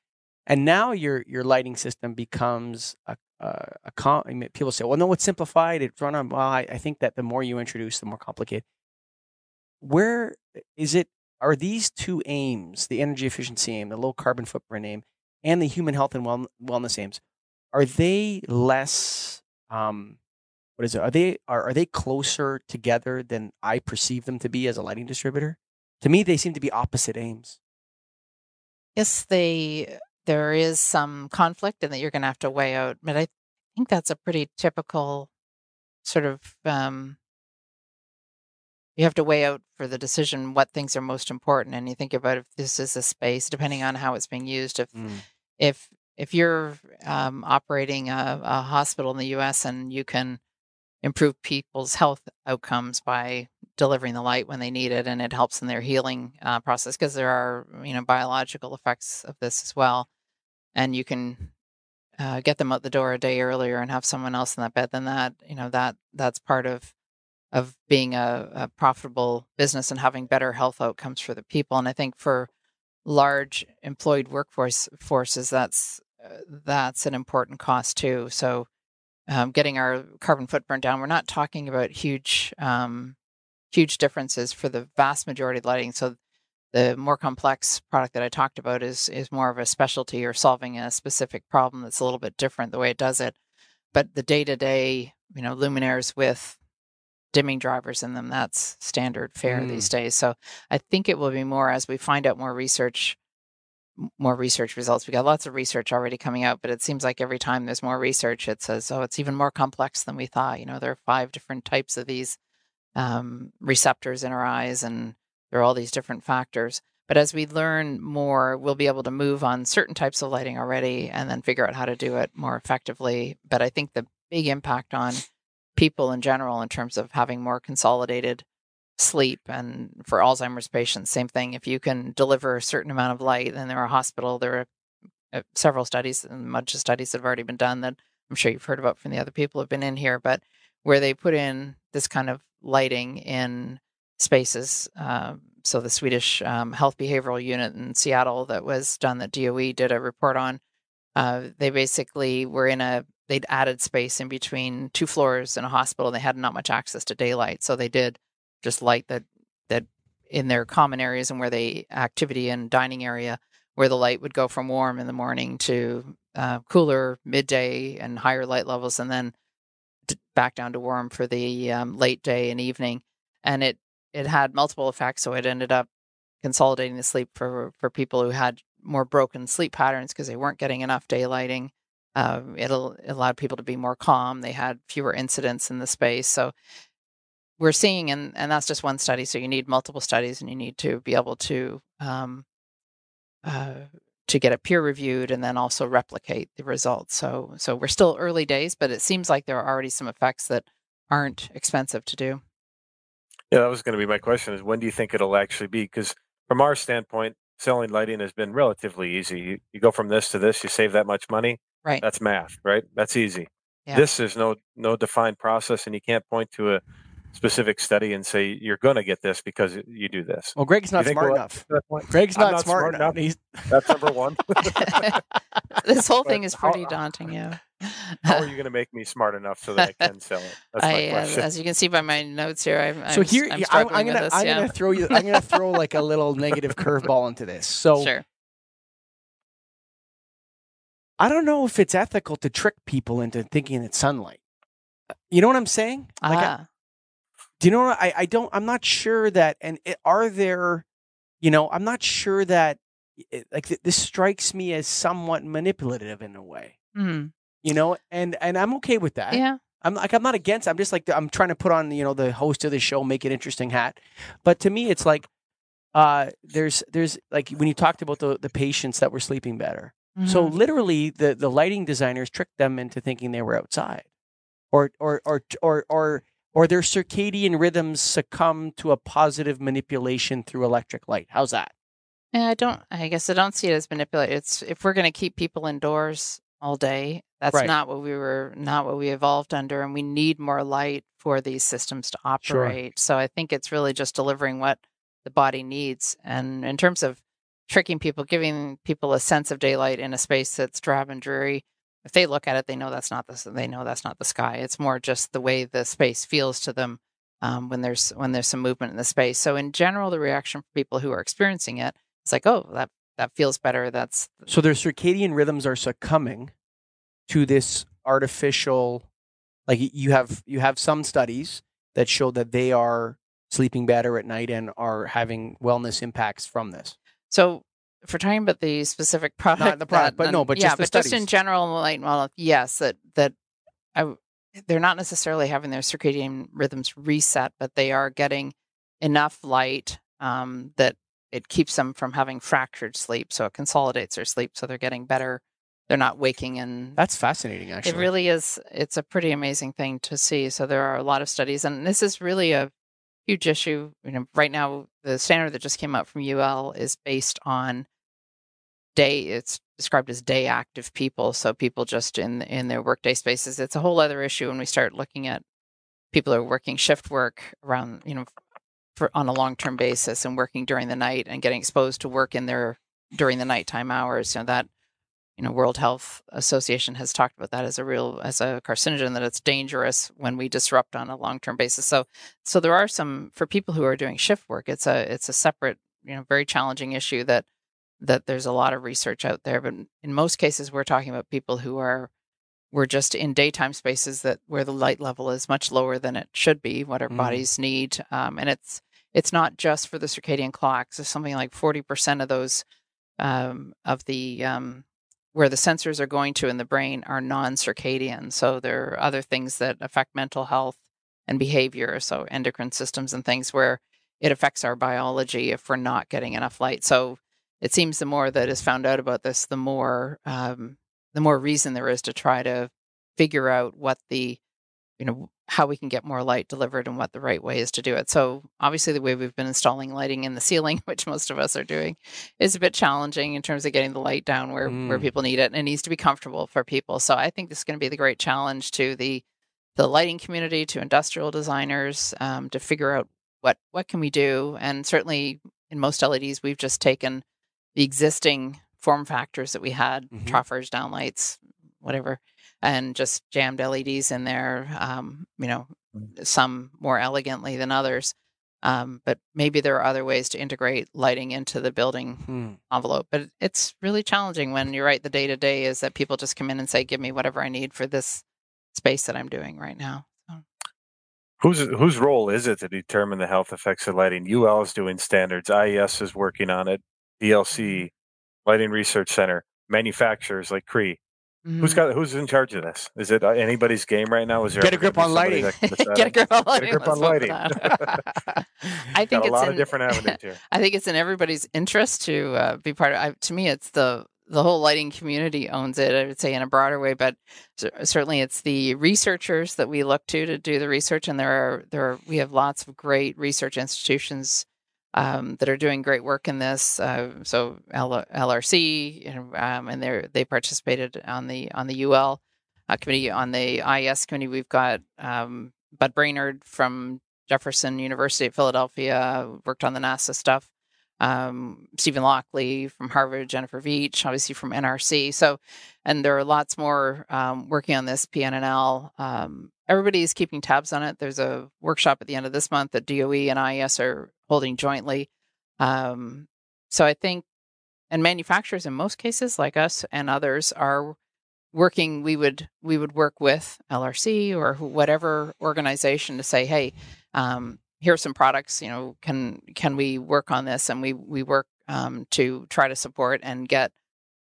And now your your lighting system becomes a a, com- people say, well, no, it's simplified. It's run on. Well, I, I think that the more you introduce, the more complicated. Where is it? Are these two aims, the energy efficiency aim, the low carbon footprint aim, and the human health and well, wellness aims, are they less? Um, what is it? Are they are, are they closer together than I perceive them to be as a lighting distributor? To me, they seem to be opposite aims.
Yes, they there is some conflict and that you're going to have to weigh out, but I think that's a pretty typical sort of um you have to weigh out for the decision what things are most important and you think about if this is a space depending on how it's being used if if if you're um, operating a, a hospital in the US and you can improve people's health outcomes by delivering the light when they need it and it helps in their healing uh, process because there are you know biological effects of this as well and you can uh, get them out the door a day earlier and have someone else in that bed than that you know that that's part of of being a, a profitable business and having better health outcomes for the people and i think for large employed workforce forces that's uh, that's an important cost too so um, getting our carbon footprint down. We're not talking about huge um, huge differences for the vast majority of lighting. So the more complex product that i talked about is is more of a specialty or solving a specific problem that's a little bit different the way it does it. But the day-to-day you know luminaires with dimming drivers in them that's standard fare these days. So i think it will be more as we find out more research more research results. We got lots of research already coming out but it seems like every time there's more research it says oh it's even more complex than we thought. You know there are five different types of these um, receptors in our eyes and there are all these different factors. But as we learn more we'll be able to move on certain types of lighting already and then figure out how to do it more effectively. But i think the big impact on people in general in terms of having more consolidated sleep and for alzheimer's patients same thing. If you can deliver a certain amount of light then there are hospital there are uh, several studies and a bunch of studies that have already been done that i'm sure you've heard about from the other people who've been in here but where they put in this kind of lighting in spaces um, so the swedish um, health behavioral unit in seattle that was done that DOE did a report on uh, they basically were in a they'd added space in between two floors in a hospital they had not much access to daylight so they did just light that that in their common areas and where they activity and dining area where the light would go from warm in the morning to uh, cooler midday and higher light levels, and then back down to warm for the um, late day and evening. And it it had multiple effects, so it ended up consolidating the sleep for for people who had more broken sleep patterns because they weren't getting enough daylighting. Uh, it allowed people to be more calm. They had fewer incidents in the space. So we're seeing, and, and that's just one study. So you need multiple studies and you need to be able to um, uh, to get it peer reviewed and then also replicate the results. So so we're still early days, but it seems like there are already some effects that aren't expensive to do.
Yeah, that was going to be my question: is when do you think it'll actually be? Because from our standpoint, selling lighting has been relatively easy. You, you go from this to this, you save that much money.
Right.
That's math, right? That's easy.
Yeah.
This is no no defined process, and you can't point to a specific study and say you're going to get this because you do this.
Well, Greg's not smart enough. Greg's not, not, smart, smart enough. enough.
That's number one. [laughs]
this whole thing is pretty how, daunting. Yeah.
how are you going to make me smart enough so that I can sell it? That's
I, uh, as you can see by my notes here, I'm,
so here
I'm,
I'm, I'm gonna this, I'm yeah. gonna throw you. I'm gonna throw like a little negative curveball into this. So [laughs]
sure.
I don't know if it's ethical to trick people into thinking it's sunlight. You know what I'm saying?
Like ah.
Do you know what I, I don't I'm not sure that and it, are there you know I'm not sure that it, like this strikes me as somewhat manipulative in a way.
Mm.
You know, and and I'm okay with that.
Yeah.
I'm like I'm not against. I'm just like I'm trying to put on you know the host of the show, make it interesting hat. But to me, it's like uh, there's there's like when you talked about the the patients that were sleeping better. Mm-hmm. So literally, the the lighting designers tricked them into thinking they were outside, or or or or or or their circadian rhythms succumb to a positive manipulation through electric light. How's that?
Yeah, I don't. I guess I don't see it as manipulate. It's if we're going to keep people indoors all day, that's right. not what we were, not what we evolved under, and we need more light for these systems to operate. Sure. So I think it's really just delivering what the body needs. And in terms of tricking people, giving people a sense of daylight in a space that's drab and dreary, if they look at it, they know that's not the they know that's not the sky. It's more just the way the space feels to them um, when there's when there's some movement in the space. So in general, the reaction for people who are experiencing it, it's like, oh, that that feels better. That's
so their circadian rhythms are succumbing to this artificial. Like you have you have some studies that show that they are sleeping better at night and are having wellness impacts from this.
So for talking about the specific [laughs] product,
not the product, that, but no, but
yeah,
just
but
studies.
just in general, like, well, yes, that that I, they're not necessarily having their circadian rhythms reset, but they are getting enough light um, that it keeps them from having fractured sleep, so it consolidates their sleep, so they're getting better. They're not waking and
that's fascinating. Actually,
it really is. It's a pretty amazing thing to see. So there are a lot of studies, and this is really a huge issue. You know, right now the standard that just came out from UL is based on day it's described as day active people so people just in in their workday spaces. It's a whole other issue when we start looking at people who are working shift work around you know for on a long-term basis and working during the night and getting exposed to work in their during the nighttime hours. You know that you know world health association has talked about that as a real as a carcinogen that it's dangerous when we disrupt on a long-term basis. So so there are some for people who are doing shift work it's a it's a separate you know very challenging issue that that there's a lot of research out there, but in most cases, we're talking about people who are we're just in daytime spaces that where the light level is much lower than it should be, what our mm. bodies need, um, and it's it's not just for the circadian clocks. It's something like forty percent of those um, of the um, where the sensors are going to in the brain are non-circadian. So there are other things that affect mental health and behavior, so endocrine systems and things where it affects our biology if we're not getting enough light. So it seems the more that is found out about this, the more um, the more reason there is to try to figure out what the you know how we can get more light delivered and what the right way is to do it. So obviously the way we've been installing lighting in the ceiling, [laughs] which most of us are doing, is a bit challenging in terms of getting the light down where mm. where people need it and it needs to be comfortable for people. So I think this is going to be the great challenge to the the lighting community, to industrial designers, um, to figure out what what can we do. And certainly in most LEDs, we've just taken the existing form factors that we had, mm-hmm. troffers, downlights, whatever, and just jammed LEDs in there. Um, you know, mm. some more elegantly than others. Um, but maybe there are other ways to integrate lighting into the building
Hmm.
envelope. But it's really challenging when you're right. The day to day is that people just come in and say, "Give me whatever I need for this space that I'm doing right now." So,
Whose whose role is it to determine the health effects of lighting? UL is doing standards. IES is working on it. DLC, Lighting Research Center, manufacturers like Cree. Who's
mhm.
got who's in charge of this? Is it uh, anybody's game right now? Is there
Get a grip on lighting.
that can [laughs] decide
get a grip on
Get a
lighting.
grip on lighting. [laughs] [laughs]
I think
Got a
it's
lot
in,
of different avenues here.
I think it's in everybody's interest to uh, be part of. I, to me, it's the the whole lighting community owns it. I would say in a broader way, but cer- certainly it's the researchers that we look to to do the research, and there are there are, we have lots of great research institutions um, that are doing great work in this. Uh, so L- LRC, you um, and they they participated on the on the UL uh, committee on the IES committee. We've got um, Bud Brainard from Jefferson University at Philadelphia worked on the NASA stuff. Um, Steven Lockley from Harvard, Jennifer Veitch, obviously from NRC. So, and there are lots more um, working on this PNNL. Um, everybody is keeping tabs on it. There's a workshop at the end of this month that DOE and IES are holding jointly. Um, so I think, and manufacturers in most cases, like us and others, are working. We would we would work with LRC or whatever organization to say, hey, um, here are some products. You know, can can we work on this? And we we work um, to try to support and get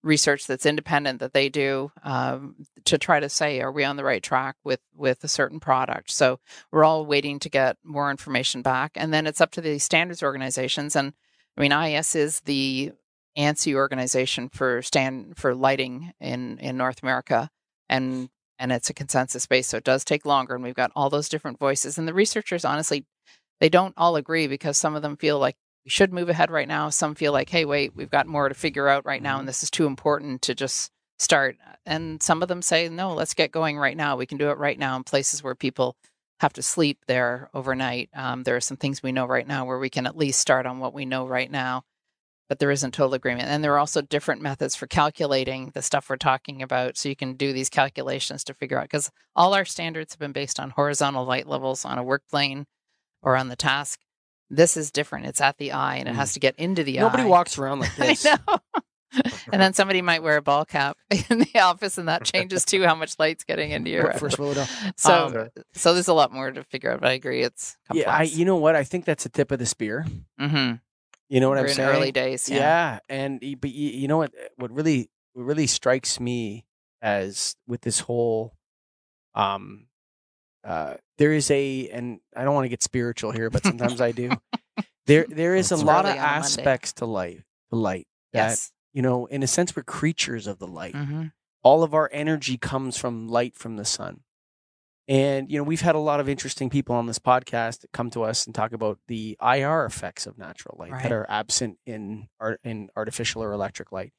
research that's independent that they do um, to try to say are we on the right track with with a certain product? So we're all waiting to get more information back and then it's up to the standards organizations and i mean is is the ANSI organization for stand for lighting in in north america and and it's a consensus base so it does take longer and we've got all those different voices and the researchers honestly they don't all agree because some of them feel like we should move ahead right now. Some feel like, hey, wait, we've got more to figure out right now, and this is too important to just start. And some of them say, no, let's get going right now. We can do it right now in places where people have to sleep there overnight. Um, there are some things we know right now where we can at least start on what we know right now, but there isn't total agreement. And there are also different methods for calculating the stuff we're talking about. So you can do these calculations to figure out, because all our standards have been based on horizontal light levels on a work plane or on the task. This is different. It's at the eye and it has to get into the
Nobody
eye.
Nobody walks around [laughs] like this.
I know. [laughs] and then somebody might wear a ball cap [laughs] in the office, and that changes too how much light's getting into your.
First window.
So, so there's a lot more to figure out. But I agree, it's complex.
Yeah, I, you know what? I think that's the tip of the spear.
mm-hmm.
You know what
We're
I'm
in
saying?
early days.
yeah.
Yeah.
and but you, you know what? What really, what really strikes me as with this whole, um, uh, there is a, and I don't want to get spiritual here, but [laughs] sometimes I do. There, there is a lot of
early Monday.
aspects to light, to light. That
Yes.
you know, in a sense, we're creatures of the light.
hmm
all of our energy comes from light from the sun. And you know, we've had a lot of interesting people on this podcast come to us and talk about the IR effects of natural light
Right.
that are absent in art in artificial or electric light.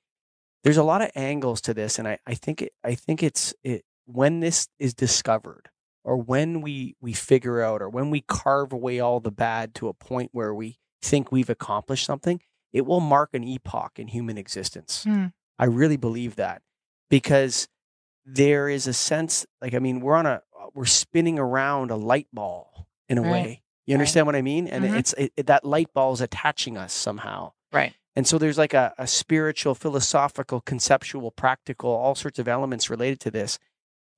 There's a lot of angles to this, and I, I think it, I think it's it when this is discovered, or when we we figure out, or when we carve away all the bad to a point where we think we've accomplished something, it will mark an epoch in human existence.
Hmm.
I really believe that because there is a sense like I mean we're on a we're spinning around a light ball in a
Right.
way. You understand what I mean? And
Mhm.
it's it, it- that light ball is attaching us somehow.
Right.
And so there's like a, a spiritual, philosophical, conceptual, practical, all sorts of elements related to this.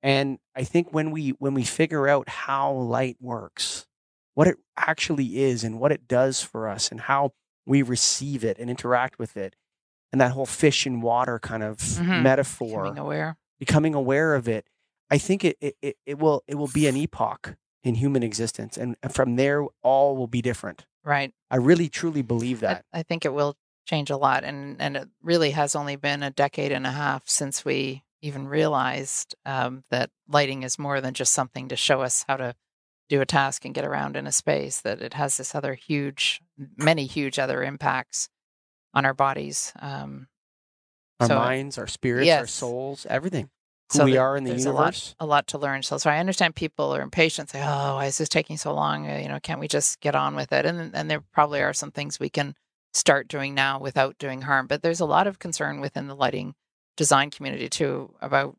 And I think when we when we figure out how light works, what it actually is and what it does for us and how we receive it and interact with it, and that whole fish and water kind of
Mhm.
metaphor,
Becoming aware.
becoming aware of it, I think it, it, it, will it will be an epoch in human existence. And from there all will be different.
Right.
I really truly believe
I,
that.
I think it will change a lot, and and it really has only been a decade and a half since we even realized um, that lighting is more than just something to show us how to do a task and get around in a space. That it has this other huge, many huge other impacts on our bodies. Um,
Our
so-
minds, our spirits, our souls, everything. Who
so
we are in the
there's
universe.
A lot, a lot to learn. So, so I understand people are impatient. Say, "Oh, why is this taking so long? Uh, You know, can't we just get on with it?" And and there probably are some things we can start doing now without doing harm. But there's a lot of concern within the lighting design community too about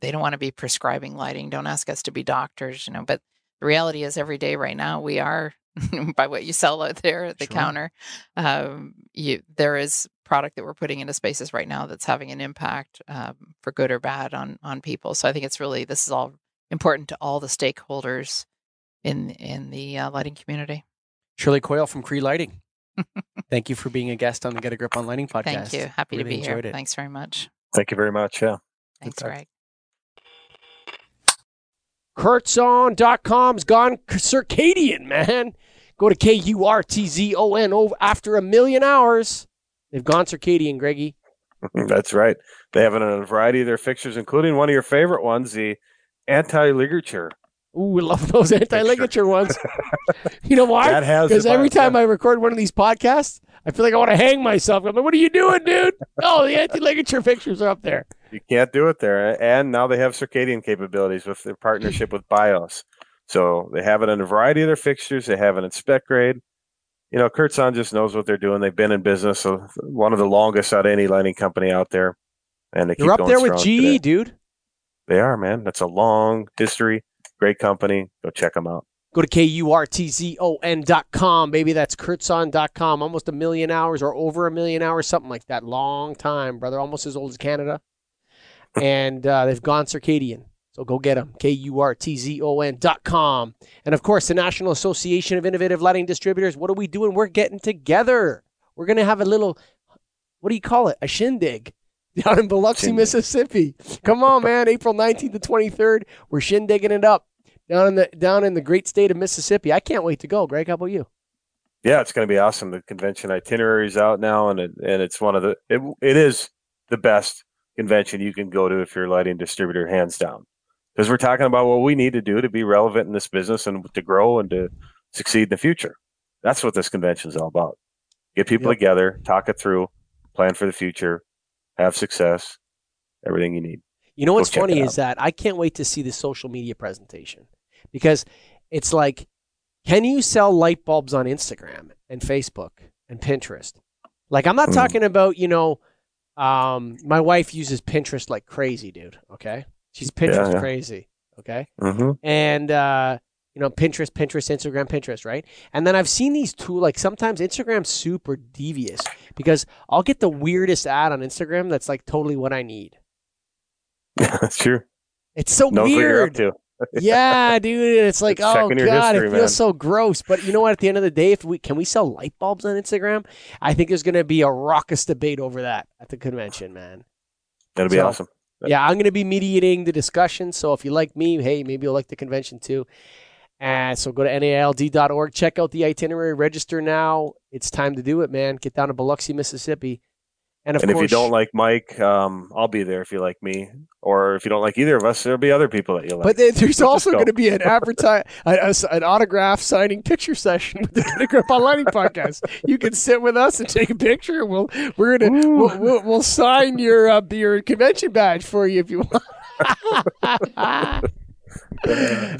they don't want to be prescribing lighting. Don't ask us to be doctors, you know. But the reality is every day right now we are [laughs] by what you sell out there at the
Sure.
counter. Um, you, there is product that we're putting into spaces right now that's having an impact um, for good or bad on on people. So I think it's really this is all important to all the stakeholders in in the uh, lighting community.
Shirley Coyle from Cree Lighting. [laughs] Thank you for being a guest on the Get a Grip on Lighting podcast.
Thank you. Happy
Really
to be here.
it.
Thanks very much.
Thank you very much. Yeah.
Thanks. Greg.
Kurtzon.com's gone circadian, man. Go to K U R T Z O N over after a million hours. They've gone circadian, Greggy. [laughs]
That's right. They have it in a variety of their fixtures, including one of your favorite ones, the anti-ligature.
Ooh, we love those anti-ligature ones. [laughs] you know why? Because every time I record one of these podcasts, I feel like I want to hang myself. I'm like, what are you doing, dude? [laughs] Oh, the anti-ligature pictures are up there.
You can't do it there. And now they have circadian capabilities with their partnership with BIOS. So they have it in a variety of their fixtures. They have it in spec grade. You know, Kurtzon just knows what they're doing. They've been in business, so one of the longest out of any lighting company out there. And they keep
You're up there with GE,
today.
dude.
They are, man. That's a long history. Great company. Go check them out.
Go to K-U-R-T-Z-O-N dot com, baby. That's Kurtzon.com. Almost a million hours or over a million hours, something like that. Long time, brother. Almost as old as Canada. And uh, they've gone circadian. So go get them. K-U-R-T-Z-O-N dot com. And of course, the National Association of Innovative Lighting Distributors. What are we doing? We're getting together. We're going to have a little, what do you call it? A shindig [laughs] down in Biloxi,
Shindig.
Mississippi. Come on, man. April 19th to 23rd. We're shindigging it up down in the down in the great state of Mississippi. I can't wait to go. Greg, how about you?
Yeah, it's going to be awesome. The convention itinerary is out now, and it, and it's one of the it, it is the best convention you can go to if you're a lighting distributor, hands down. Because we're talking about what we need to do to be relevant in this business and to grow and to succeed in the future. That's what this convention is all about. Get people
Yep.
together, talk it through, plan for the future, have success, everything you need.
You know what's funny is that I can't wait to see the social media presentation because it's like, can you sell light bulbs on Instagram and Facebook and Pinterest? Like, I'm not
Hmm.
talking about, you know, um, my wife uses Pinterest like crazy, dude. Okay. She's Pinterest
yeah.
crazy. Okay.
Mm-hmm.
and uh, you know Pinterest, Pinterest, Instagram, Pinterest, right? And then I've seen these two like sometimes Instagram's super devious because I'll get the weirdest ad on Instagram that's like totally what I need. [laughs]
That's true.
It's so
Knows what you're up
weird. Yeah, dude. It's like,
It's
oh god,
history,
it feels
man.
so gross. But you know what? At the end of the day, if we can we sell light bulbs on Instagram, I think there's going to be a raucous debate over that at the convention, man.
That'll be
So-
awesome.
Yeah, I'm going to be mediating the discussion. So if you like me, hey, maybe you'll like the convention too. And so go to naild.org, check out the itinerary, register now. It's time to do it, man. Get down to Biloxi, Mississippi. And of
and if you don't like Mike, um, I'll be there if you like me. Or if you don't like either of us, there'll be other people that you like.
but there- there's also going to be an advertise, an autograph signing picture session with the [laughs] Get a Grip on Lighting podcast. You can sit with us and take a picture. and We'll we're gonna we'll, we'll, we'll sign your uh, your convention badge for you if you want. [laughs] [laughs]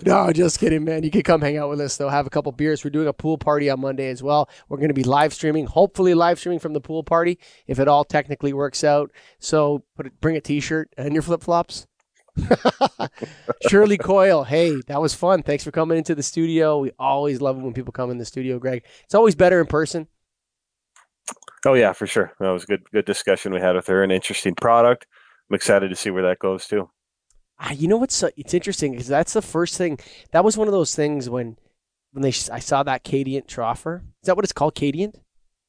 no, just kidding, man. You can come hang out with us, though. Have a couple beers. We're doing a pool party on Monday as well. We're going to be live streaming, hopefully live streaming from the pool party, if it all technically works out. So put it, bring a T-shirt and your flip flops. [laughs] Shirley Coyle, hey, that was fun. Thanks for coming into the studio. We always love it when people come in the studio, Greg. It's always better in person.
oh yeah, for sure. That was a good good discussion we had with her. An interesting product. I'm excited to see where that goes too.
Ah, you know what's so, it's interesting because that's the first thing. That was one of those things when when they I saw that Cadiant troffer. Is that what it's called, Cadiant?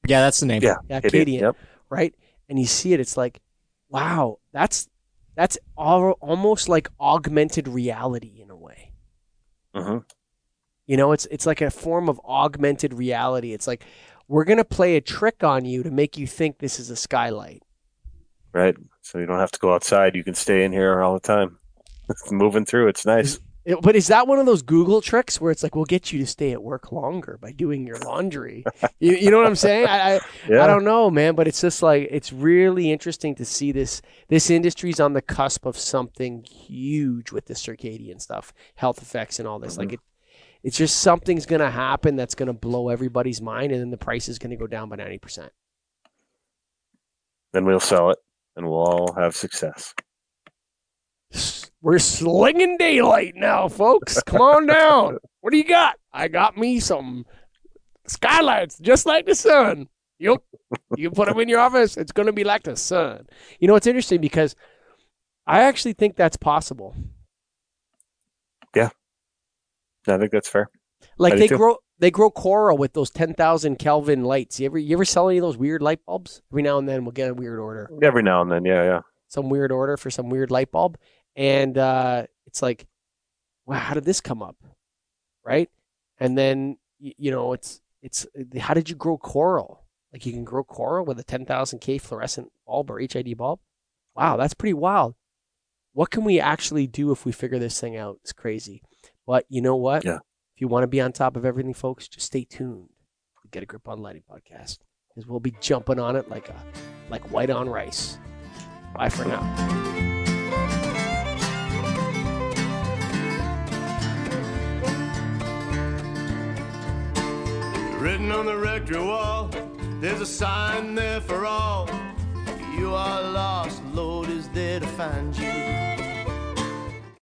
Yeah, that's the name.
Yeah.
Yeah,
It is,
Cadiant.
Yep.
right? And you see it, it's like, wow, that's that's all, almost like augmented reality in a way.
hmm
You know, it's it's like a form of augmented reality. It's like we're gonna play a trick on you to make you think this is a skylight.
Right. So you don't have to go outside. You can stay in here all the time. [laughs] Moving through, it's nice.
It- but is that one of those Google tricks where it's like we'll get you to stay at work longer by doing your laundry? [laughs] you, you know what I'm saying? I, I,
Yeah.
I don't know, man, but it's just like it's really interesting to see this. This industry's on the cusp of something huge with the circadian stuff, health effects, and all this. Like mm-hmm. it, it's just something's gonna happen that's gonna blow everybody's mind, and then the price is gonna go down by ninety percent.
Then we'll sell it, and we'll all have success. [laughs]
We're slinging daylight now, folks. Come on down. What do you got? I got me some skylights, just like the sun. Yep. you put them in your office, it's going to be like the sun. You know, it's interesting because I actually think that's possible. Yeah.
I think that's fair.
Like
I
they grow they grow coral with those ten thousand Kelvin lights. You ever you ever sell any of those weird light bulbs? Every now and then we'll get a weird order.
Every now and then, yeah, yeah.
Some weird order for some weird light bulb. And uh, it's like, wow, how did this come up? Right? And then y- you know, it's it's how did you grow coral? Like you can grow coral with a ten thousand K fluorescent bulb or HID bulb? Wow, that's pretty wild. What can we actually do if we figure this thing out? It's crazy. But you know what?
Yeah.
If you want to be on top of everything, folks, just stay tuned. Get a grip on lighting podcast because we'll be jumping on it like a like white on rice. Bye for now.
Written on the rectory wall, there's a sign there for all. You are lost, Lord is there to find you.